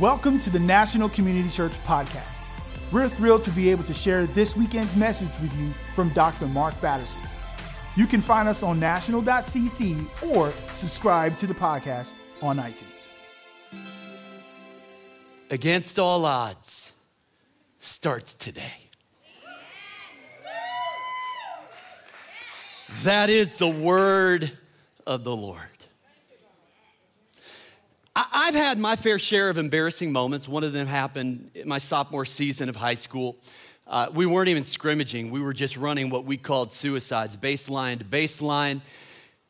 Welcome to the National Community Church Podcast. We're thrilled to be able to share this weekend's message with you from Dr. Mark Batterson. You can find us on national.cc or subscribe to the podcast on iTunes. Against all odds starts today. That is the word of the Lord. I've had my fair share of embarrassing moments. One of them happened in my sophomore season of high school. Uh, we weren't even scrimmaging, we were just running what we called suicides, baseline to baseline.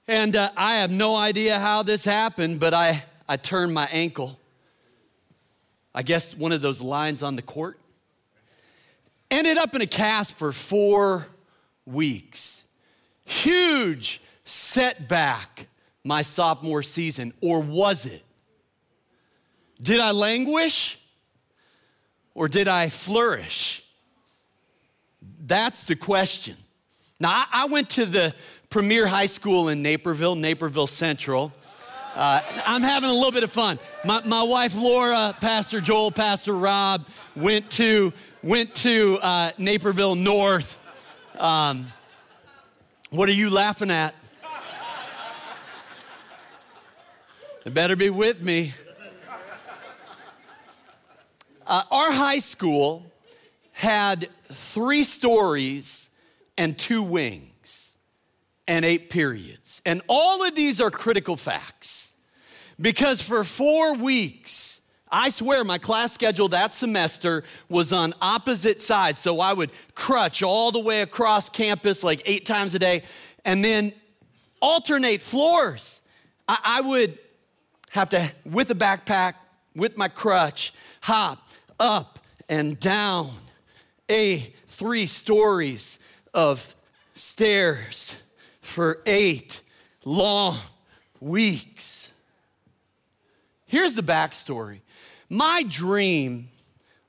And uh, I have no idea how this happened, but I, I turned my ankle. I guess one of those lines on the court. Ended up in a cast for four weeks. Huge setback my sophomore season, or was it? Did I languish or did I flourish? That's the question. Now, I went to the premier high school in Naperville, Naperville Central. Uh, I'm having a little bit of fun. My, my wife Laura, Pastor Joel, Pastor Rob went to went to uh, Naperville North. Um, what are you laughing at? It better be with me. Uh, our high school had three stories and two wings and eight periods. And all of these are critical facts because for four weeks, I swear my class schedule that semester was on opposite sides. So I would crutch all the way across campus like eight times a day and then alternate floors. I, I would have to, with a backpack, with my crutch, hop up and down a three stories of stairs for eight long weeks. Here's the backstory my dream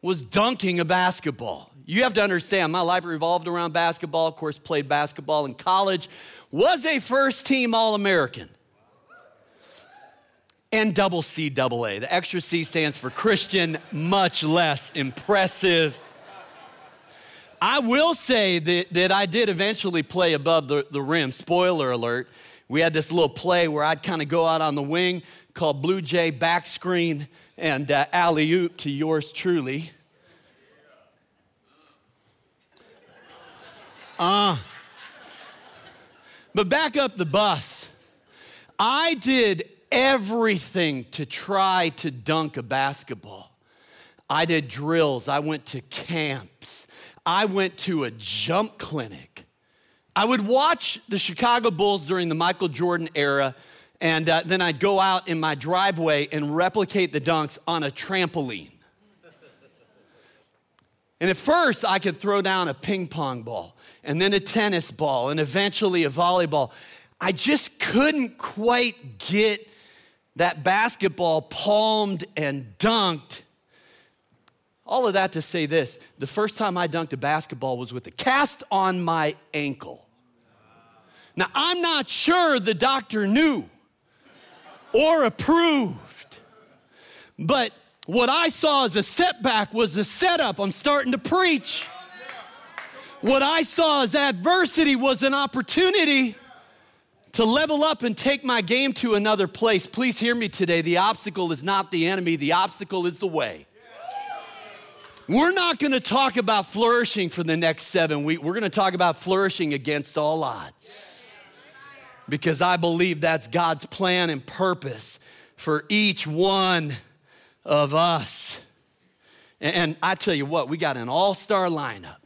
was dunking a basketball. You have to understand, my life revolved around basketball. Of course, played basketball in college, was a first team All American and double C double A. The extra C stands for Christian, much less impressive. I will say that, that I did eventually play above the, the rim. Spoiler alert. We had this little play where I'd kind of go out on the wing called Blue Jay back screen and uh, alley oop to yours truly. Uh, but back up the bus. I did everything to try to dunk a basketball. I did drills, I went to camps, I went to a jump clinic. I would watch the Chicago Bulls during the Michael Jordan era, and uh, then I'd go out in my driveway and replicate the dunks on a trampoline. And at first, I could throw down a ping pong ball, and then a tennis ball, and eventually a volleyball. I just couldn't quite get that basketball palmed and dunked. All of that to say this the first time I dunked a basketball was with a cast on my ankle. Now, I'm not sure the doctor knew or approved, but what I saw as a setback was a setup. I'm starting to preach. What I saw as adversity was an opportunity to level up and take my game to another place. Please hear me today. The obstacle is not the enemy, the obstacle is the way. We're not going to talk about flourishing for the next seven weeks. We're going to talk about flourishing against all odds. Because I believe that's God's plan and purpose for each one of us. And I tell you what, we got an all star lineup.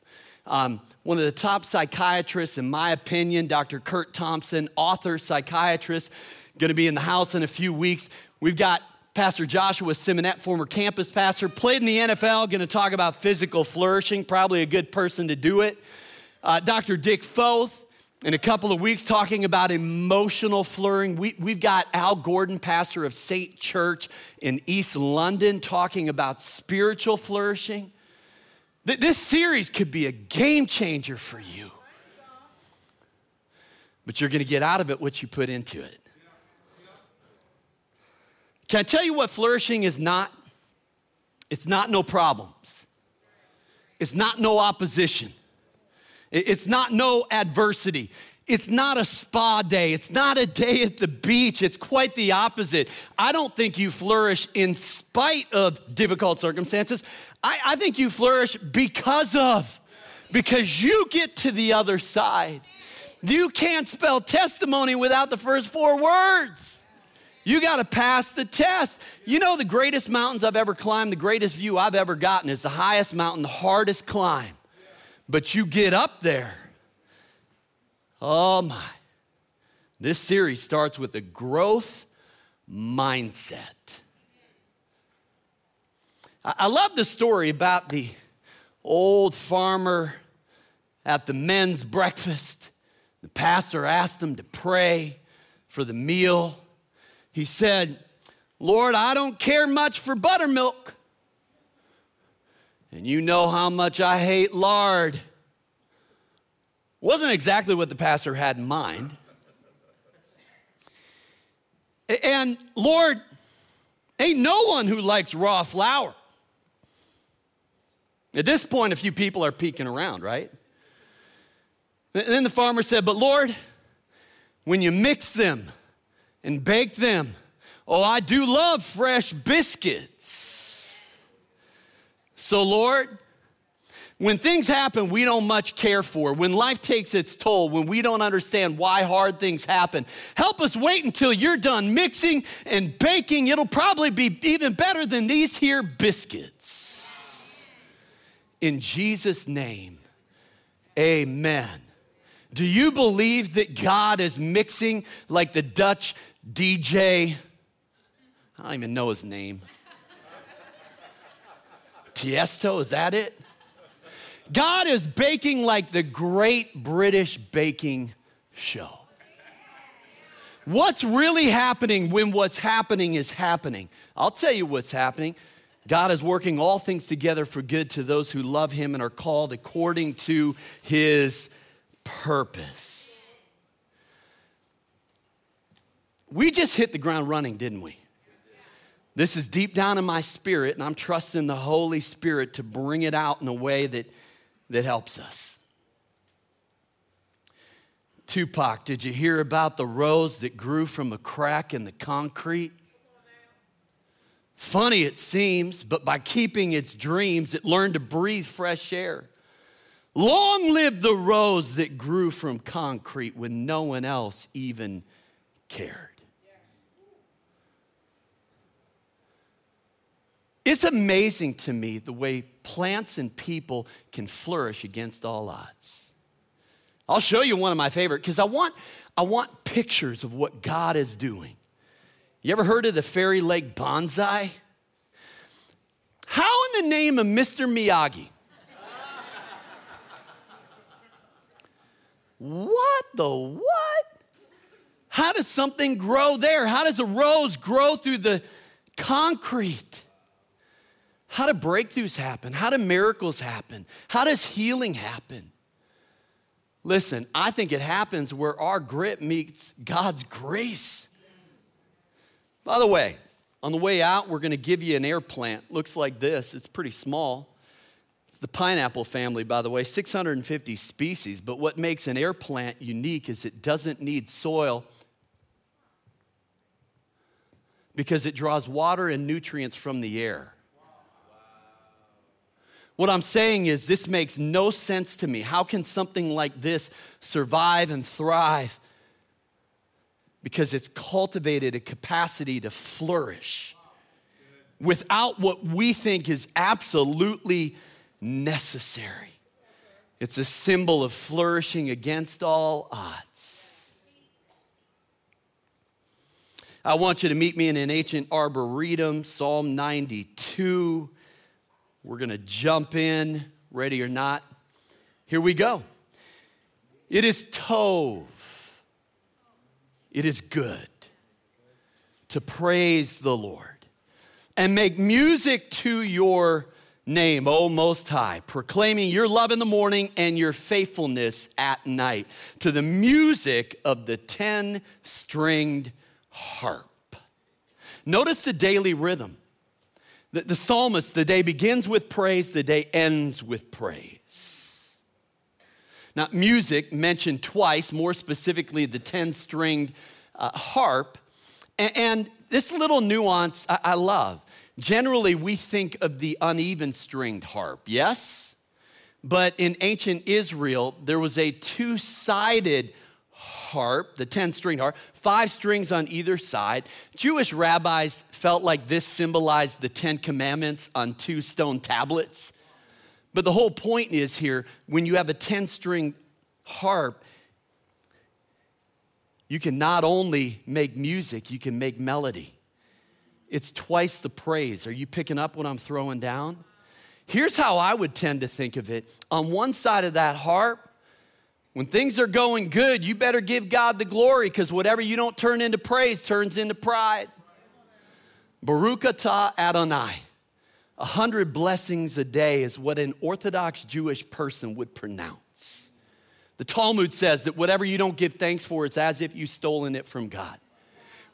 Um, one of the top psychiatrists, in my opinion, Dr. Kurt Thompson, author, psychiatrist, going to be in the house in a few weeks. We've got Pastor Joshua Simonette, former campus pastor, played in the NFL, going to talk about physical flourishing, probably a good person to do it. Uh, Dr. Dick Foth, in a couple of weeks, talking about emotional flourishing. We, we've got Al Gordon, pastor of St. Church in East London, talking about spiritual flourishing. This series could be a game changer for you. But you're going to get out of it what you put into it. Can I tell you what flourishing is not? It's not no problems. It's not no opposition. It's not no adversity. It's not a spa day. It's not a day at the beach. It's quite the opposite. I don't think you flourish in spite of difficult circumstances. I, I think you flourish because of, because you get to the other side. You can't spell testimony without the first four words. You got to pass the test. You know, the greatest mountains I've ever climbed, the greatest view I've ever gotten is the highest mountain, the hardest climb. But you get up there. Oh my. This series starts with a growth mindset. I love the story about the old farmer at the men's breakfast. The pastor asked him to pray for the meal. He said, Lord, I don't care much for buttermilk. And you know how much I hate lard. Wasn't exactly what the pastor had in mind. And Lord, ain't no one who likes raw flour. At this point, a few people are peeking around, right? And then the farmer said, But Lord, when you mix them and bake them, oh, I do love fresh biscuits. So, Lord, when things happen we don't much care for, when life takes its toll, when we don't understand why hard things happen, help us wait until you're done mixing and baking. It'll probably be even better than these here biscuits. In Jesus' name, amen. Do you believe that God is mixing like the Dutch DJ? I don't even know his name. Tiesto, is that it? God is baking like the great British baking show. What's really happening when what's happening is happening? I'll tell you what's happening. God is working all things together for good to those who love him and are called according to his purpose. We just hit the ground running, didn't we? This is deep down in my spirit, and I'm trusting the Holy Spirit to bring it out in a way that, that helps us. Tupac, did you hear about the rose that grew from a crack in the concrete? Funny it seems, but by keeping its dreams, it learned to breathe fresh air. Long live the rose that grew from concrete when no one else even cared. It's amazing to me the way plants and people can flourish against all odds. I'll show you one of my favorite because I want, I want pictures of what God is doing. You ever heard of the Fairy Lake bonsai? How in the name of Mr. Miyagi? What the what? How does something grow there? How does a rose grow through the concrete? How do breakthroughs happen? How do miracles happen? How does healing happen? Listen, I think it happens where our grit meets God's grace. By the way, on the way out, we're going to give you an air plant. Looks like this. It's pretty small It's the pineapple family, by the way, 650 species, but what makes an air plant unique is it doesn't need soil because it draws water and nutrients from the air. What I'm saying is, this makes no sense to me. How can something like this survive and thrive? Because it's cultivated a capacity to flourish without what we think is absolutely necessary. It's a symbol of flourishing against all odds. I want you to meet me in an ancient arboretum, Psalm 92. We're going to jump in, ready or not. Here we go. It is Tov. It is good to praise the Lord and make music to your name, O Most High, proclaiming your love in the morning and your faithfulness at night to the music of the 10 stringed harp. Notice the daily rhythm. The, the psalmist, the day begins with praise, the day ends with praise. Now, music mentioned twice, more specifically the 10 stringed uh, harp. And, and, this little nuance I, I love. Generally, we think of the uneven stringed harp, yes? But in ancient Israel, there was a two sided harp, the 10 string harp, five strings on either side. Jewish rabbis felt like this symbolized the 10 commandments on two stone tablets. But the whole point is here when you have a 10 string harp, you can not only make music, you can make melody. It's twice the praise. Are you picking up what I'm throwing down? Here's how I would tend to think of it. On one side of that harp, when things are going good, you better give God the glory because whatever you don't turn into praise turns into pride. Baruch Adonai. A hundred blessings a day is what an Orthodox Jewish person would pronounce. The Talmud says that whatever you don't give thanks for, it's as if you've stolen it from God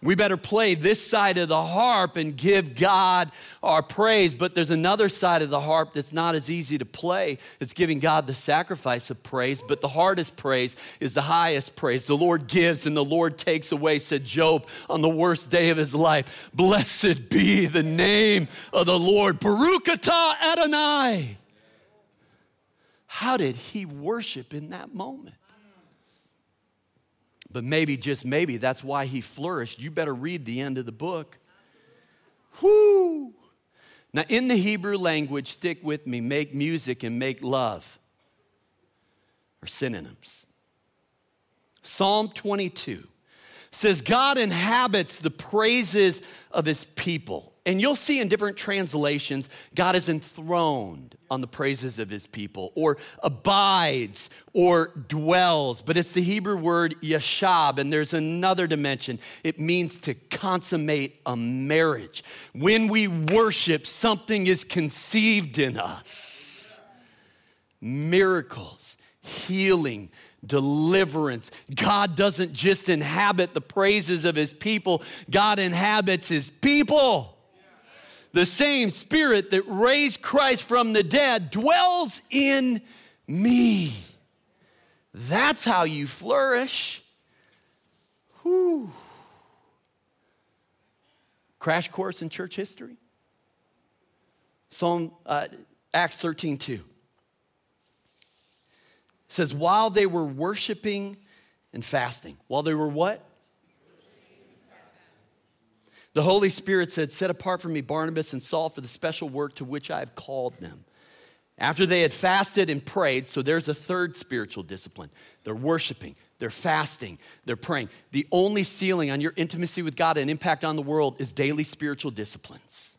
we better play this side of the harp and give God our praise. But there's another side of the harp that's not as easy to play. It's giving God the sacrifice of praise. But the hardest praise is the highest praise. The Lord gives and the Lord takes away, said Job on the worst day of his life. Blessed be the name of the Lord. Baruch atah Adonai. How did he worship in that moment? But maybe, just maybe, that's why he flourished. You better read the end of the book. Whoo! Now, in the Hebrew language, stick with me, make music and make love are synonyms. Psalm 22 says, God inhabits the praises of his people. And you'll see in different translations, God is enthroned on the praises of his people, or abides, or dwells. But it's the Hebrew word yashab, and there's another dimension. It means to consummate a marriage. When we worship, something is conceived in us. Miracles, healing, deliverance. God doesn't just inhabit the praises of his people, God inhabits his people the same spirit that raised Christ from the dead dwells in me. That's how you flourish. Whew. Crash course in church history. Psalm uh, Acts 13 2 says, while they were worshiping and fasting, while they were what? The Holy Spirit said, Set apart for me Barnabas and Saul for the special work to which I have called them. After they had fasted and prayed, so there's a third spiritual discipline. They're worshiping, they're fasting, they're praying. The only ceiling on your intimacy with God and impact on the world is daily spiritual disciplines.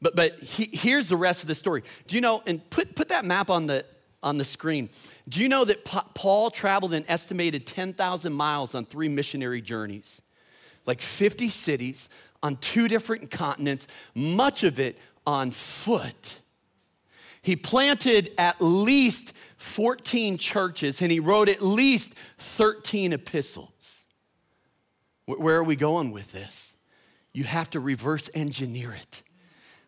But, but he, here's the rest of the story. Do you know, and put, put that map on the, on the screen. Do you know that Paul traveled an estimated 10,000 miles on three missionary journeys? Like 50 cities on two different continents, much of it on foot. He planted at least 14 churches and he wrote at least 13 epistles. Where are we going with this? You have to reverse engineer it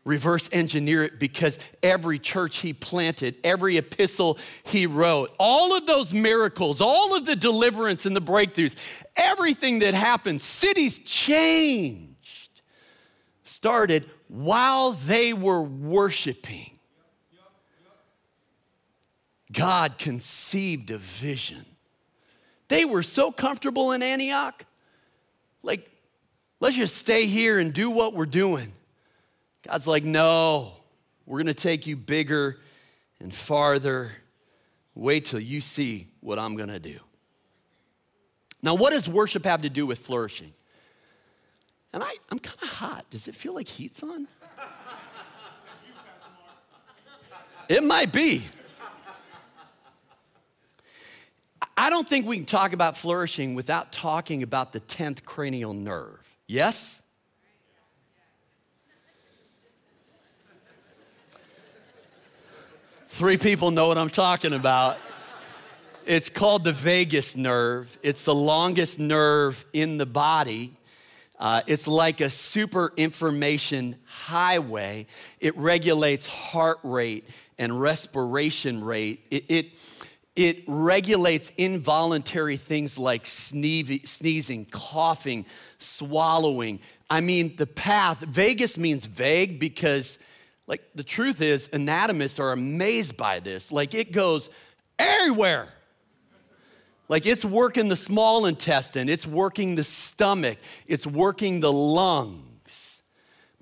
reverse engineer it because every church he planted, every epistle he wrote, all of those miracles, all of the deliverance and the breakthroughs, everything that happened, cities changed, started while they were worshiping. God conceived a vision. They were so comfortable in Antioch. Like, let's just stay here and do what we're doing. God's like, no, we're going to take you bigger and farther. Wait till you see what I'm going to do. Now, what does worship have to do with flourishing? And I, I'm kind of hot. Does it feel like heat's on? It might be. I don't think we can talk about flourishing without talking about the 10th cranial nerve. Yes? Three people know what I'm talking about. It's called the vagus nerve. It's the longest nerve in the body. Uh, it's like a super information highway. It regulates heart rate and respiration rate. It, it, it regulates involuntary things like sneezing, coughing, swallowing. I mean, the path, vagus means vague because, like, the truth is, anatomists are amazed by this. Like, it goes everywhere. Like it's working the small intestine, it's working the stomach, it's working the lungs.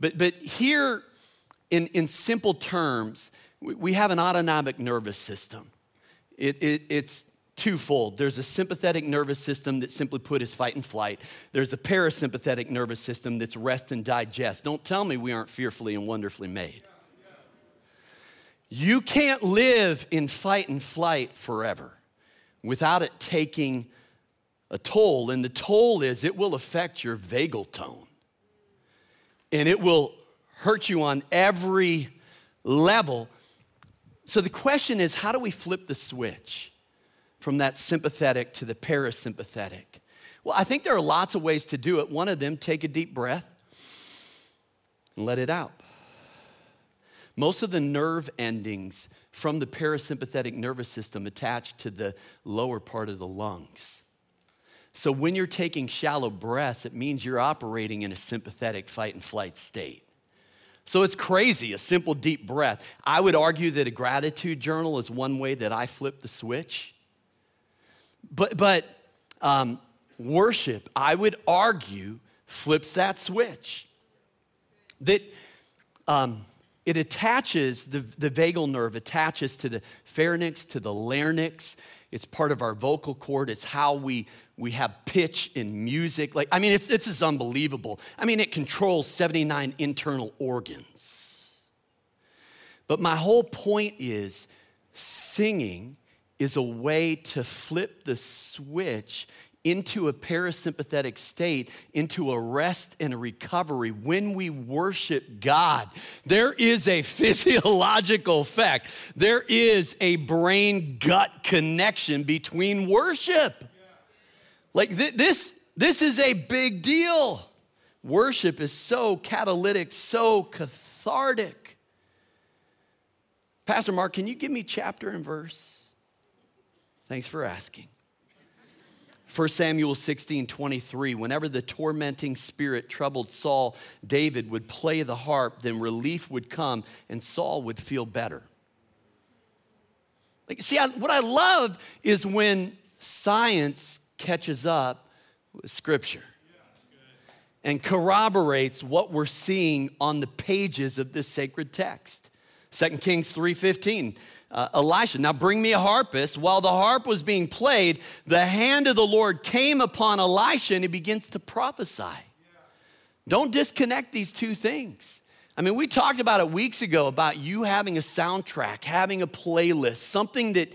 But, but here, in, in simple terms, we, have an autonomic nervous system. It, it, it's twofold. There's a sympathetic nervous system that simply put is fight and flight. There's a parasympathetic nervous system that's rest and digest. Don't tell me we aren't fearfully and wonderfully made. You can't live in fight and flight forever without it taking a toll. And the toll is it will affect your vagal tone. And it will hurt you on every level. So the question is how do we flip the switch from that sympathetic to the parasympathetic? Well, I think there are lots of ways to do it. One of them, take a deep breath and let it out. Most of the nerve endings from the parasympathetic nervous system attached to the lower part of the lungs. So when you're taking shallow breaths, it means you're operating in a sympathetic fight and flight state. So it's crazy, a simple deep breath. I would argue that a gratitude journal is one way that I flip the switch. But, but um, worship, I would argue, flips that switch. That um, it attaches, the, the vagal nerve attaches to the pharynx, to the larynx. It's part of our vocal cord. It's how we, we have pitch in music. Like, I mean, it's, it's just unbelievable. I mean, it controls 79 internal organs. But my whole point is singing is a way to flip the switch into a parasympathetic state, into a rest and a recovery. When we worship God, there is a physiological effect. There is a brain gut connection between worship. Like th- this, this is a big deal. Worship is so catalytic, so cathartic. Pastor Mark, can you give me chapter and verse? Thanks for asking. 1 Samuel 16, 23, whenever the tormenting spirit troubled Saul, David would play the harp, then relief would come, and Saul would feel better. Like, see, I, what I love is when science catches up with scripture and corroborates what we're seeing on the pages of this sacred text. 2 Kings 3:15 uh, Elisha, now bring me a harpist. While the harp was being played, the hand of the Lord came upon Elisha and he begins to prophesy. Don't disconnect these two things. I mean, we talked about it weeks ago about you having a soundtrack, having a playlist, something that,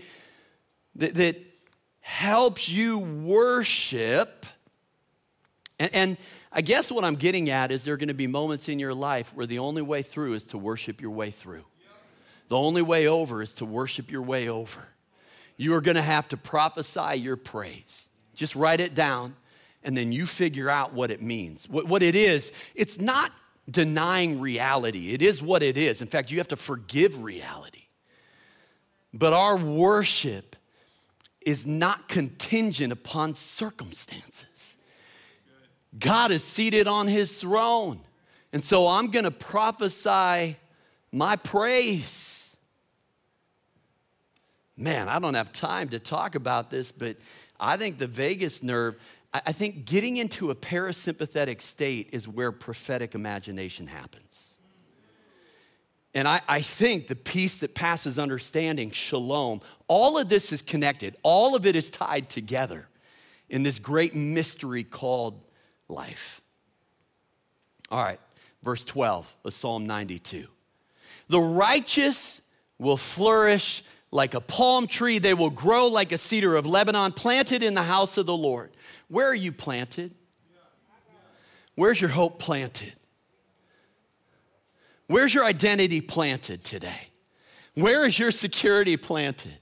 that, that helps you worship. And, and I guess what I'm getting at is there are going to be moments in your life where the only way through is to worship your way through. The only way over is to worship your way over. You are gonna have to prophesy your praise. Just write it down and then you figure out what it means. What, what it is, it's not denying reality, it is what it is. In fact, you have to forgive reality. But our worship is not contingent upon circumstances. God is seated on his throne. And so I'm gonna prophesy my praise. Man, I don't have time to talk about this, but I think the vagus nerve, I think getting into a parasympathetic state is where prophetic imagination happens. And I, I, think the peace that passes understanding, shalom, all of this is connected. All of it is tied together in this great mystery called life. All right, verse 12 of Psalm 92. The righteous will flourish like a palm tree, they will grow like a cedar of Lebanon, planted in the house of the Lord. Where are you planted? Where's your hope planted? Where's your identity planted today? Where is your security planted?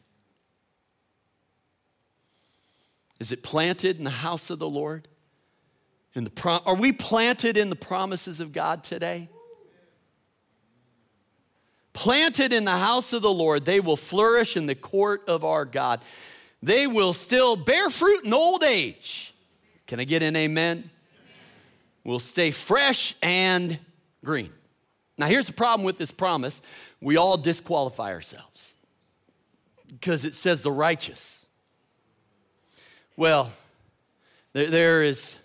Is it planted in the house of the Lord? in the are we planted in the promises of God today? Planted in the house of the Lord, they will flourish in the court of our God. They will still bear fruit in old age. Can I get an amen? amen. Will stay fresh and green. Now, here's the problem with this promise we all disqualify ourselves because it says the righteous. Well, there, there is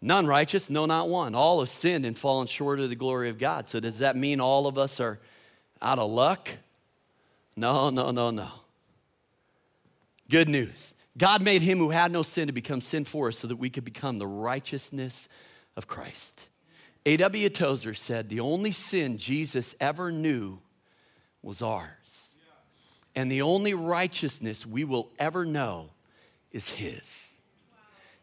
none righteous, no, not one. All have sinned and fallen short of the glory of God. So, does that mean all of us are out of luck? No, no, no, no. Good news. God made him who had no sin to become sin for us so that we could become the righteousness of Christ. A.W. Tozer said, The only sin Jesus ever knew was ours. And the only righteousness we will ever know is His.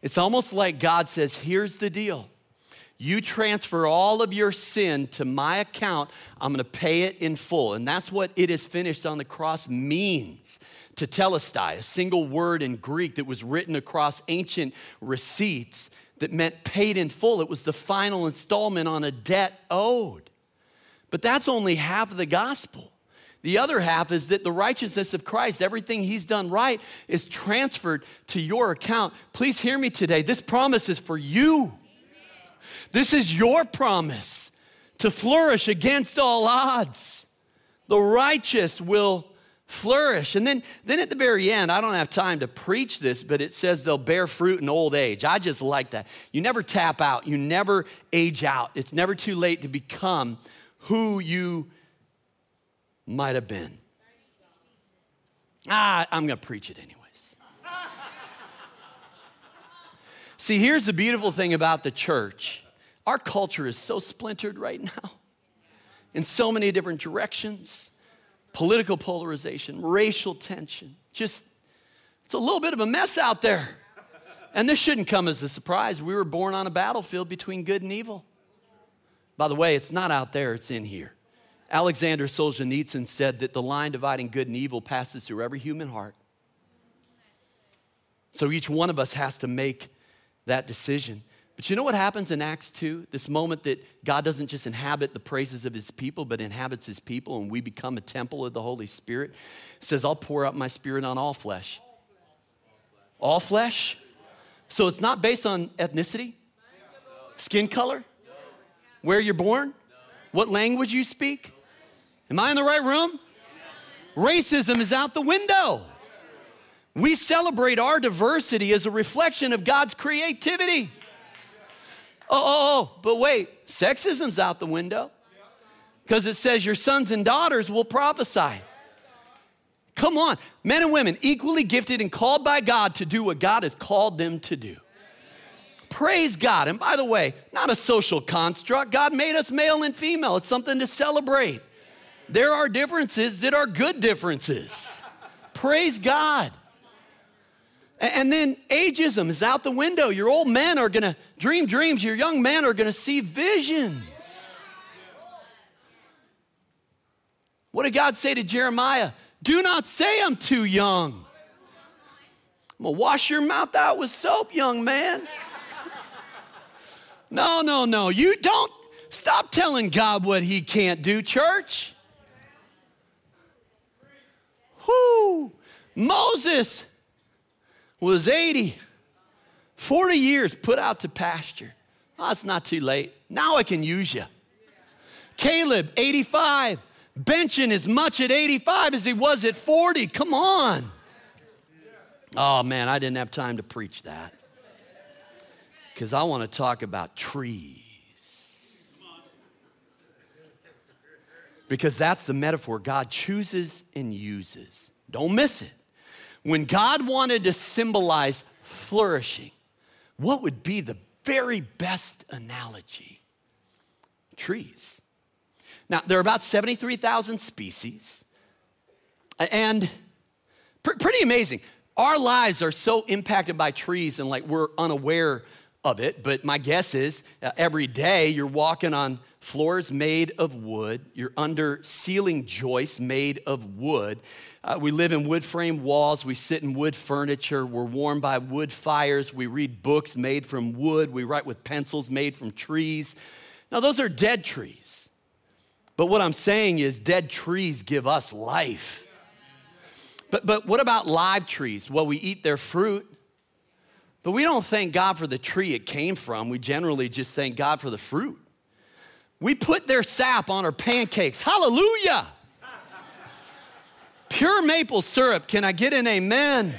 It's almost like God says, Here's the deal. You transfer all of your sin to my account, I'm gonna pay it in full. And that's what it is finished on the cross means tetelestai, a single word in Greek that was written across ancient receipts that meant paid in full. It was the final installment on a debt owed. But that's only half of the gospel. The other half is that the righteousness of Christ, everything he's done right, is transferred to your account. Please hear me today. This promise is for you. This is your promise to flourish against all odds. The righteous will flourish. And then, then at the very end, I don't have time to preach this, but it says they'll bear fruit in old age. I just like that. You never tap out, you never age out. It's never too late to become who you might have been. Ah, I'm going to preach it anyways. See, here's the beautiful thing about the church our culture is so splintered right now in so many different directions political polarization, racial tension. Just, it's a little bit of a mess out there. And this shouldn't come as a surprise. We were born on a battlefield between good and evil. By the way, it's not out there, it's in here. Alexander Solzhenitsyn said that the line dividing good and evil passes through every human heart. So each one of us has to make that decision. But you know what happens in Acts 2? This moment that God doesn't just inhabit the praises of his people, but inhabits his people, and we become a temple of the Holy Spirit. It says, I'll pour out my spirit on all flesh. All flesh? So it's not based on ethnicity, skin color, where you're born, what language you speak. Am I in the right room? Racism is out the window. We celebrate our diversity as a reflection of God's creativity. Oh, oh, oh, but wait, sexism's out the window because it says your sons and daughters will prophesy. Come on, men and women, equally gifted and called by God to do what God has called them to do. Praise God. And by the way, not a social construct. God made us male and female, it's something to celebrate. There are differences that are good differences. Praise God. And then ageism is out the window. Your old men are gonna dream dreams, your young men are gonna see visions. What did God say to Jeremiah? Do not say I'm too young. I'm gonna wash your mouth out with soap, young man. No, no, no. You don't stop telling God what he can't do, church. Whoo! Moses was 80, 40 years put out to pasture. Oh, it's not too late. Now I can use you. Caleb, 85, benching as much at 85 as he was at 40. Come on. Oh man, I didn't have time to preach that because I want to talk about trees. Because that's the metaphor God chooses and uses. Don't miss it. When God wanted to symbolize flourishing, what would be the very best analogy? Trees. Now, there are about 73,000 species, and pretty amazing. Our lives are so impacted by trees, and like we're unaware of it, but my guess is uh, every day you're walking on floors made of wood, you're under ceiling joists made of wood. Uh, we live in wood frame walls, we sit in wood furniture, we're warmed by wood fires, we read books made from wood, we write with pencils made from trees. Now, those are dead trees. But what I'm saying is, dead trees give us life. But, but what about live trees? Well, we eat their fruit, but we don't thank God for the tree it came from. We generally just thank God for the fruit. We put their sap on our pancakes. Hallelujah! Pure maple syrup. Can I get an amen?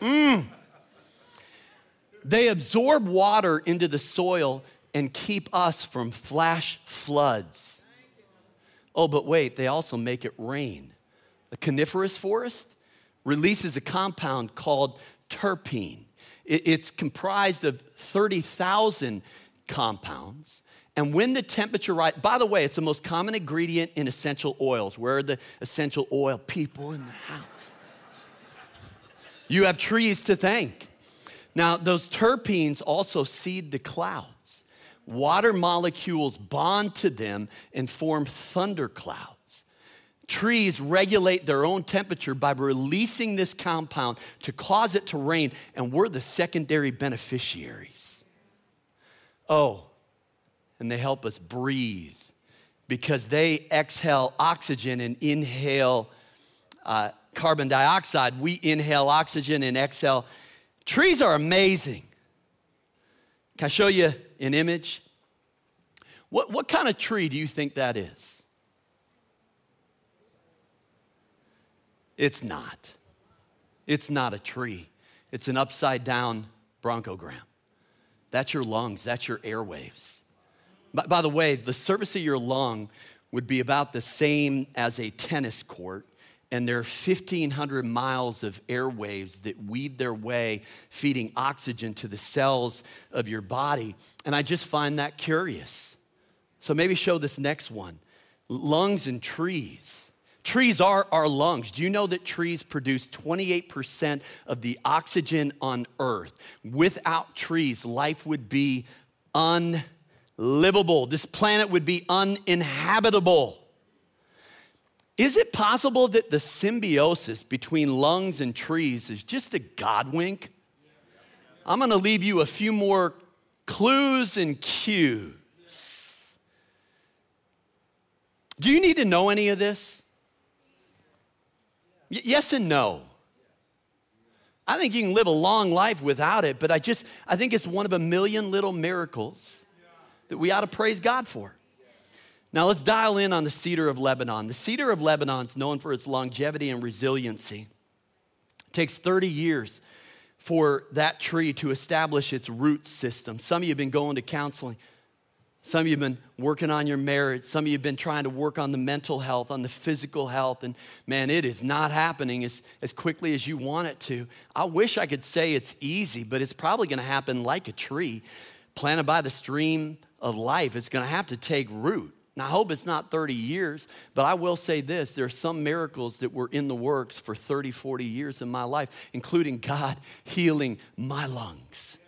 Mm. They absorb water into the soil and keep us from flash floods. Oh, but wait, they also make it rain. A coniferous forest releases a compound called terpene. It's comprised of 30,000 compounds. And when the temperature rise, by the way, it's the most common ingredient in essential oils. Where are the essential oil people in the house? You have trees to thank. Now, those terpenes also seed the clouds. Water molecules bond to them and form thunderclouds. Trees regulate their own temperature by releasing this compound to cause it to rain, and we're the secondary beneficiaries. Oh, and they help us breathe because they exhale oxygen and inhale uh, carbon dioxide. We inhale oxygen and exhale. Trees are amazing. Can I show you an image? What, what kind of tree do you think that is? It's not. It's not a tree. It's an upside down bronchogram. That's your lungs, that's your airwaves. By, by the way, the surface of your lung would be about the same as a tennis court and there are 1,500 miles of airwaves that weave their way, feeding oxygen to the cells of your body. And I just find that curious. So maybe show this next one lungs and trees. Trees are our lungs. Do you know that trees produce 28% of the oxygen on earth? Without trees, life would be unlivable. This planet would be uninhabitable. Is it possible that the symbiosis between lungs and trees is just a God wink? I'm gonna leave you a few more clues and cues. Do you need to know any of this? Y- yes and no. I think you can live a long life without it, but I just, I think it's one of a million little miracles that we ought to praise God for. Now let's dial in on the cedar of Lebanon. The cedar of Lebanon is known for its longevity and resiliency. It takes 30 years for that tree to establish its root system. Some of you have been going to counseling. Some of you have been working on your marriage. Some of you have been trying to work on the mental health, on the physical health. And man, it is not happening as, as quickly as you want it to. I wish I could say it's easy, but it's probably going to happen like a tree planted by the stream of life. It's going to have to take root. Now, I hope it's not 30 years, but I will say this there are some miracles that were in the works for 30, 40 years in my life, including God healing my lungs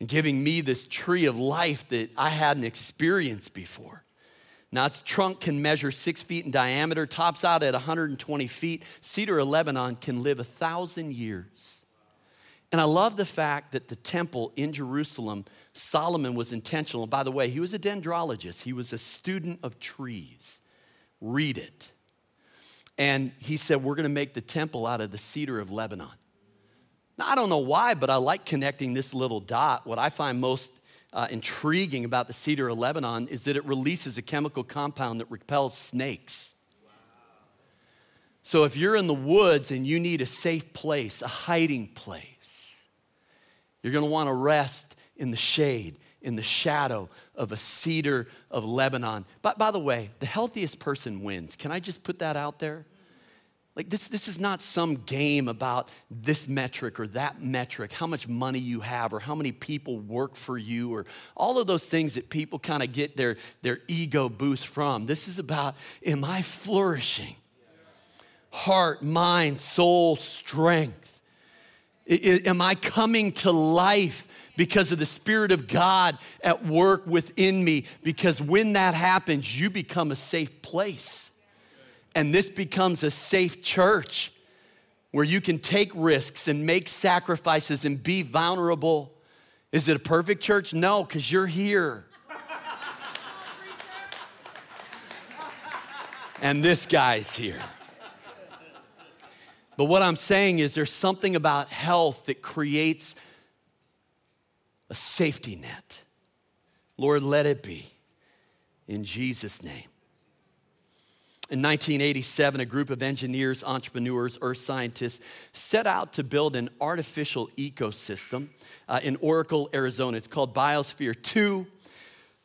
and giving me this tree of life that I hadn't experienced before. Now, its trunk can measure six feet in diameter, tops out at 120 feet. Cedar of Lebanon can live a thousand years. And I love the fact that the temple in Jerusalem, Solomon was intentional. By the way, he was a dendrologist, he was a student of trees. Read it. And he said, We're going to make the temple out of the cedar of Lebanon. Now, I don't know why, but I like connecting this little dot. What I find most uh, intriguing about the cedar of Lebanon is that it releases a chemical compound that repels snakes. So if you're in the woods and you need a safe place, a hiding place, you're gonna wanna rest in the shade, in the shadow of a cedar of Lebanon. But by the way, the healthiest person wins. Can I just put that out there? Like, this, this is not some game about this metric or that metric, how much money you have, or how many people work for you, or all of those things that people kind of get their, their ego boost from. This is about, am I flourishing? heart, mind, soul, strength. Am I coming to life because of the Spirit of God at work within me? Because when that happens, you become a safe place. And this becomes a safe church where you can take risks and make sacrifices and be vulnerable. Is it a perfect church? No, because you're here. and this guy's here. But what I'm saying is there's something about health that creates a safety net. Lord, let it be in Jesus' name. In 1987, a group of engineers, entrepreneurs, earth scientists set out to build an artificial ecosystem uh, in Oracle, Arizona. It's called Biosphere 2,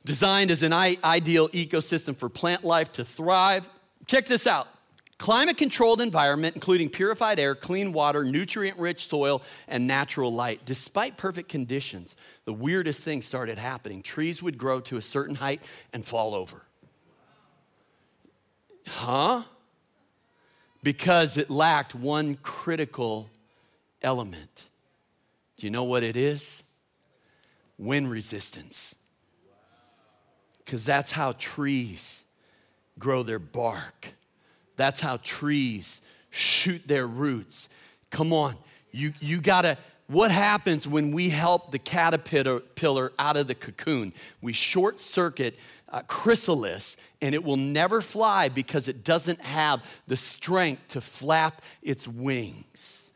designed as an ideal ecosystem for plant life to thrive. Check this out climate controlled environment, including purified air, clean water, nutrient rich soil, and natural light. Despite perfect conditions, the weirdest things started happening. Trees would grow to a certain height and fall over. Huh? Because it lacked one critical element. Do you know what it is? Wind resistance. Because that's how trees grow their bark. That's how trees shoot their roots. Come on, you, you gotta, what happens when we help the caterpillar out of the cocoon? We short circuit uh, chrysalis and it will never fly because it doesn't have the strength to flap its wings.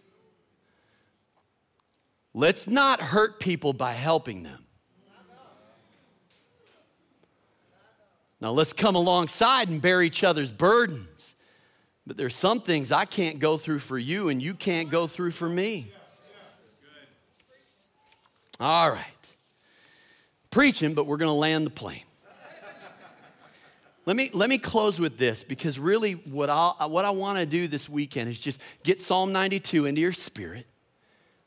Let's not hurt people by helping them. Now let's come alongside and bear each other's burdens. But there's some things I can't go through for you and you can't go through for me. All right. Preaching, but we're going to land the plane. Let me, let me close with this because really what, i what I want to do this weekend is just get Psalm 92 into your spirit,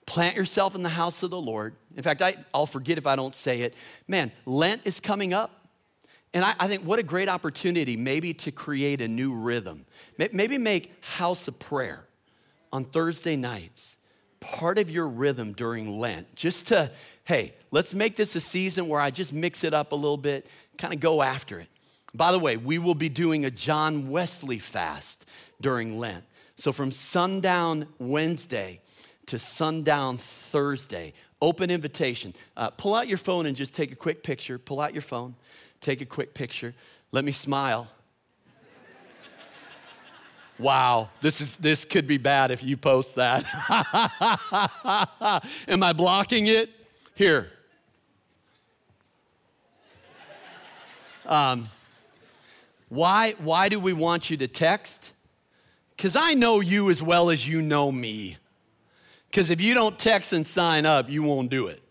plant yourself in the house of the Lord. In fact, I, I'll forget if I don't say it. Man, Lent is coming up. And I, I, think what a great opportunity, maybe to create a new rhythm. Maybe make house of prayer on Thursday nights part of your rhythm during Lent. Just to, hey, let's make this a season where I just mix it up a little bit, kind of go after it. By the way, we will be doing a John Wesley fast during Lent. So from sundown Wednesday to sundown Thursday, open invitation. Uh, pull out your phone and just take a quick picture. Pull out your phone take a quick picture. Let me smile. Wow, this, is, this could be bad if you post that. Am I blocking it? Here. Um, why, why do we want you to text? Because I know you as well as you know me. Because if you don't text and sign up, you won't do it.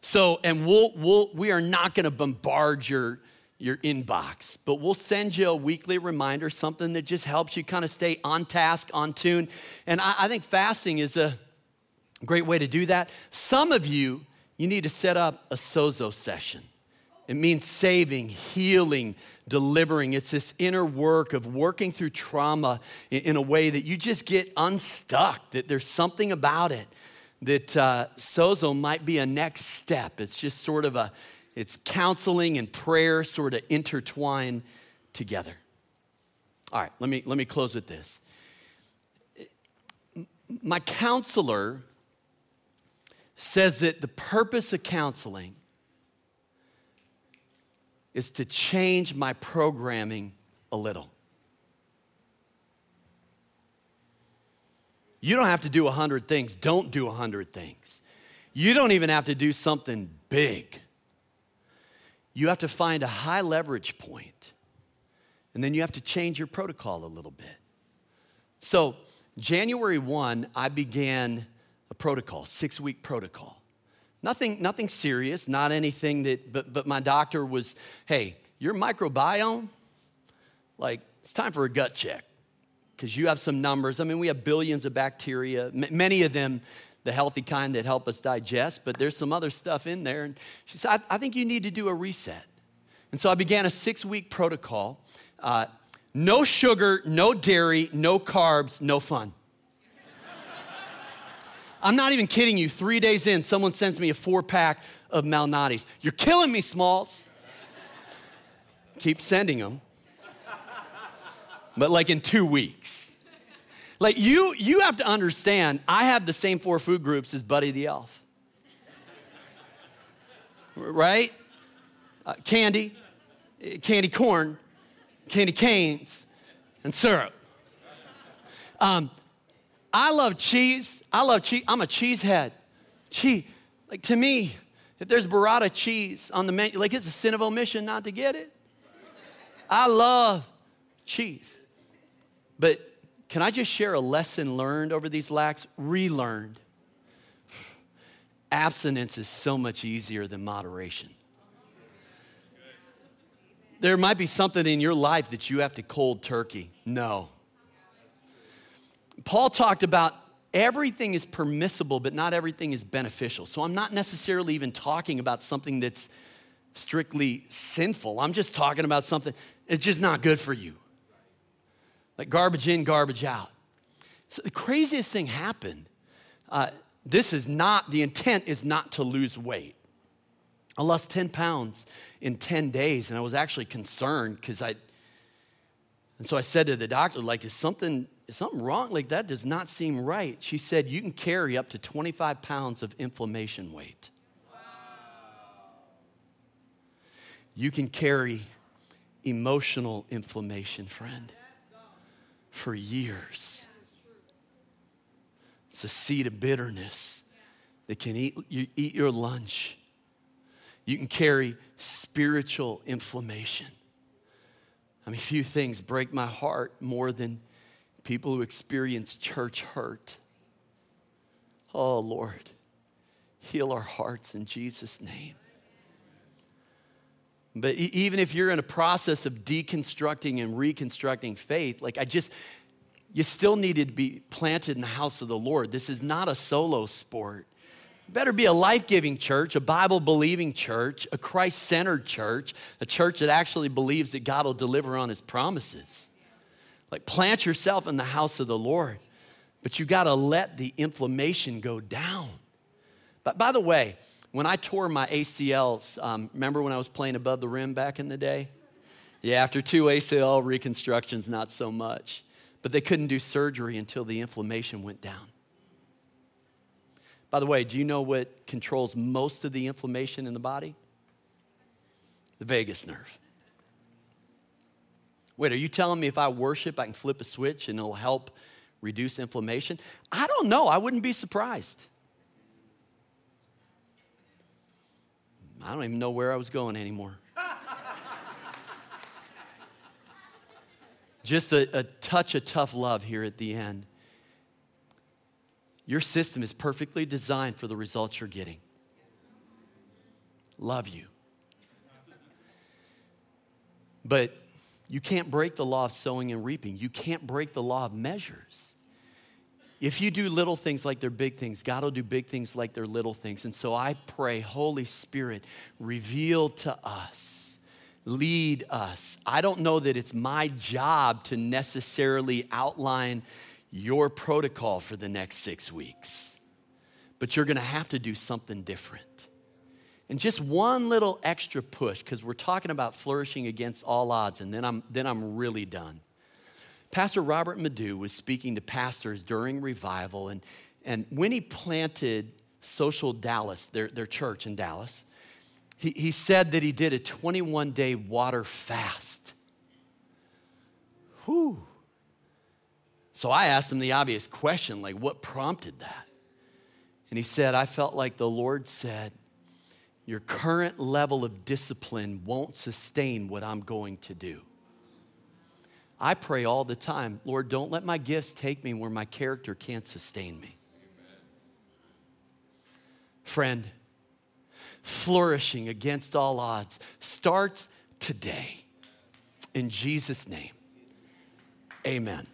So, and we'll, we'll, we are not going to bombard your, your inbox, but we'll send you a weekly reminder, something that just helps you kind of stay on task, on tune. And I, I think fasting is a great way to do that. Some of you, you need to set up a sozo session. It means saving, healing, delivering. It's this inner work of working through trauma in, a way that you just get unstuck, that there's something about it that uh, sozo might be a next step. It's just sort of a, it's counseling and prayer sort of intertwine together. All right, let me, let me close with this. My counselor says that the purpose of counseling is to change my programming a little. You don't have to do 100 things. Don't do 100 things. You don't even have to do something big. You have to find a high leverage point, and then you have to change your protocol a little bit. So, January 1, I began a protocol, six week protocol. Nothing, nothing serious, not anything that, but, but my doctor was, hey, your microbiome, like, it's time for a gut check because you have some numbers. I mean, we have billions of bacteria, M- many of them the healthy kind that help us digest, but there's some other stuff in there. And she said, I, I think you need to do a reset. And so I began a six week protocol uh, no sugar, no dairy, no carbs, no fun. I'm not even kidding you. Three days in, someone sends me a four pack of Malnati's. You're killing me, Smalls. Keep sending them. But like in two weeks. Like you, you have to understand, I have the same four food groups as Buddy the Elf. Right? Uh, candy, candy corn, candy canes, and syrup. Um, I love cheese. I love cheese. I'm a cheese head. Cheese. Like to me, if there's burrata cheese on the menu, like it's a sin of omission not to get it. I love cheese. But can I just share a lesson learned over these lacks? Relearned. Abstinence is so much easier than moderation. There might be something in your life that you have to cold turkey. No. Paul talked about everything is permissible, but not everything is beneficial. So I'm not necessarily even talking about something that's strictly sinful. I'm just talking about something it's just not good for you. Like garbage in, garbage out. So the craziest thing happened. Uh, this is not, the intent is not to lose weight. I lost 10 pounds in 10 days, and I was actually concerned because I, and so I said to the doctor, like, is something, is something wrong? Like, that does not seem right. She said, you can carry up to 25 pounds of inflammation weight. Wow. You can carry emotional inflammation, friend, for years. It's a seed of bitterness that can eat, you eat your lunch you can carry spiritual inflammation. I mean, few things break my heart more than people who experience church hurt. Oh, Lord, heal our hearts in Jesus' name. But even if you're in a process of deconstructing and reconstructing faith, like I just, you still needed to be planted in the house of the Lord. This is not a solo sport better be a life giving church, a Bible believing church, a Christ centered church, a church that actually believes that God will deliver on his promises. Like plant yourself in the house of the Lord, but you got to let the inflammation go down. But by the way, when I tore my ACLs, um, remember when I was playing above the rim back in the day? Yeah, after two ACL reconstructions, not so much. But they couldn't do surgery until the inflammation went down. By the way, do you know what controls most of the inflammation in the body? The vagus nerve. Wait, are you telling me if I worship, I can flip a switch and it'll help reduce inflammation? I don't know. I wouldn't be surprised. I don't even know where I was going anymore. Just a, a touch of tough love here at the end. Your system is perfectly designed for the results you're getting. Love you. But you can't break the law of sowing and reaping. You can't break the law of measures. If you do little things like they're big things, God will do big things like they're little things. And so I pray, Holy Spirit, reveal to us, lead us. I don't know that it's my job to necessarily outline your protocol for the next six weeks, but you're gonna have to do something different. And just one little extra push, because we're talking about flourishing against all odds, and then I'm, then I'm really done. Pastor Robert Madu was speaking to pastors during revival, and, and when he planted Social Dallas, their, their church in Dallas, he, he said that he did a 21 day water fast. Whew. So I asked him the obvious question like, what prompted that? And he said, I felt like the Lord said, Your current level of discipline won't sustain what I'm going to do. I pray all the time, Lord, don't let my gifts take me where my character can't sustain me. Friend, flourishing against all odds starts today. In Jesus' name, amen.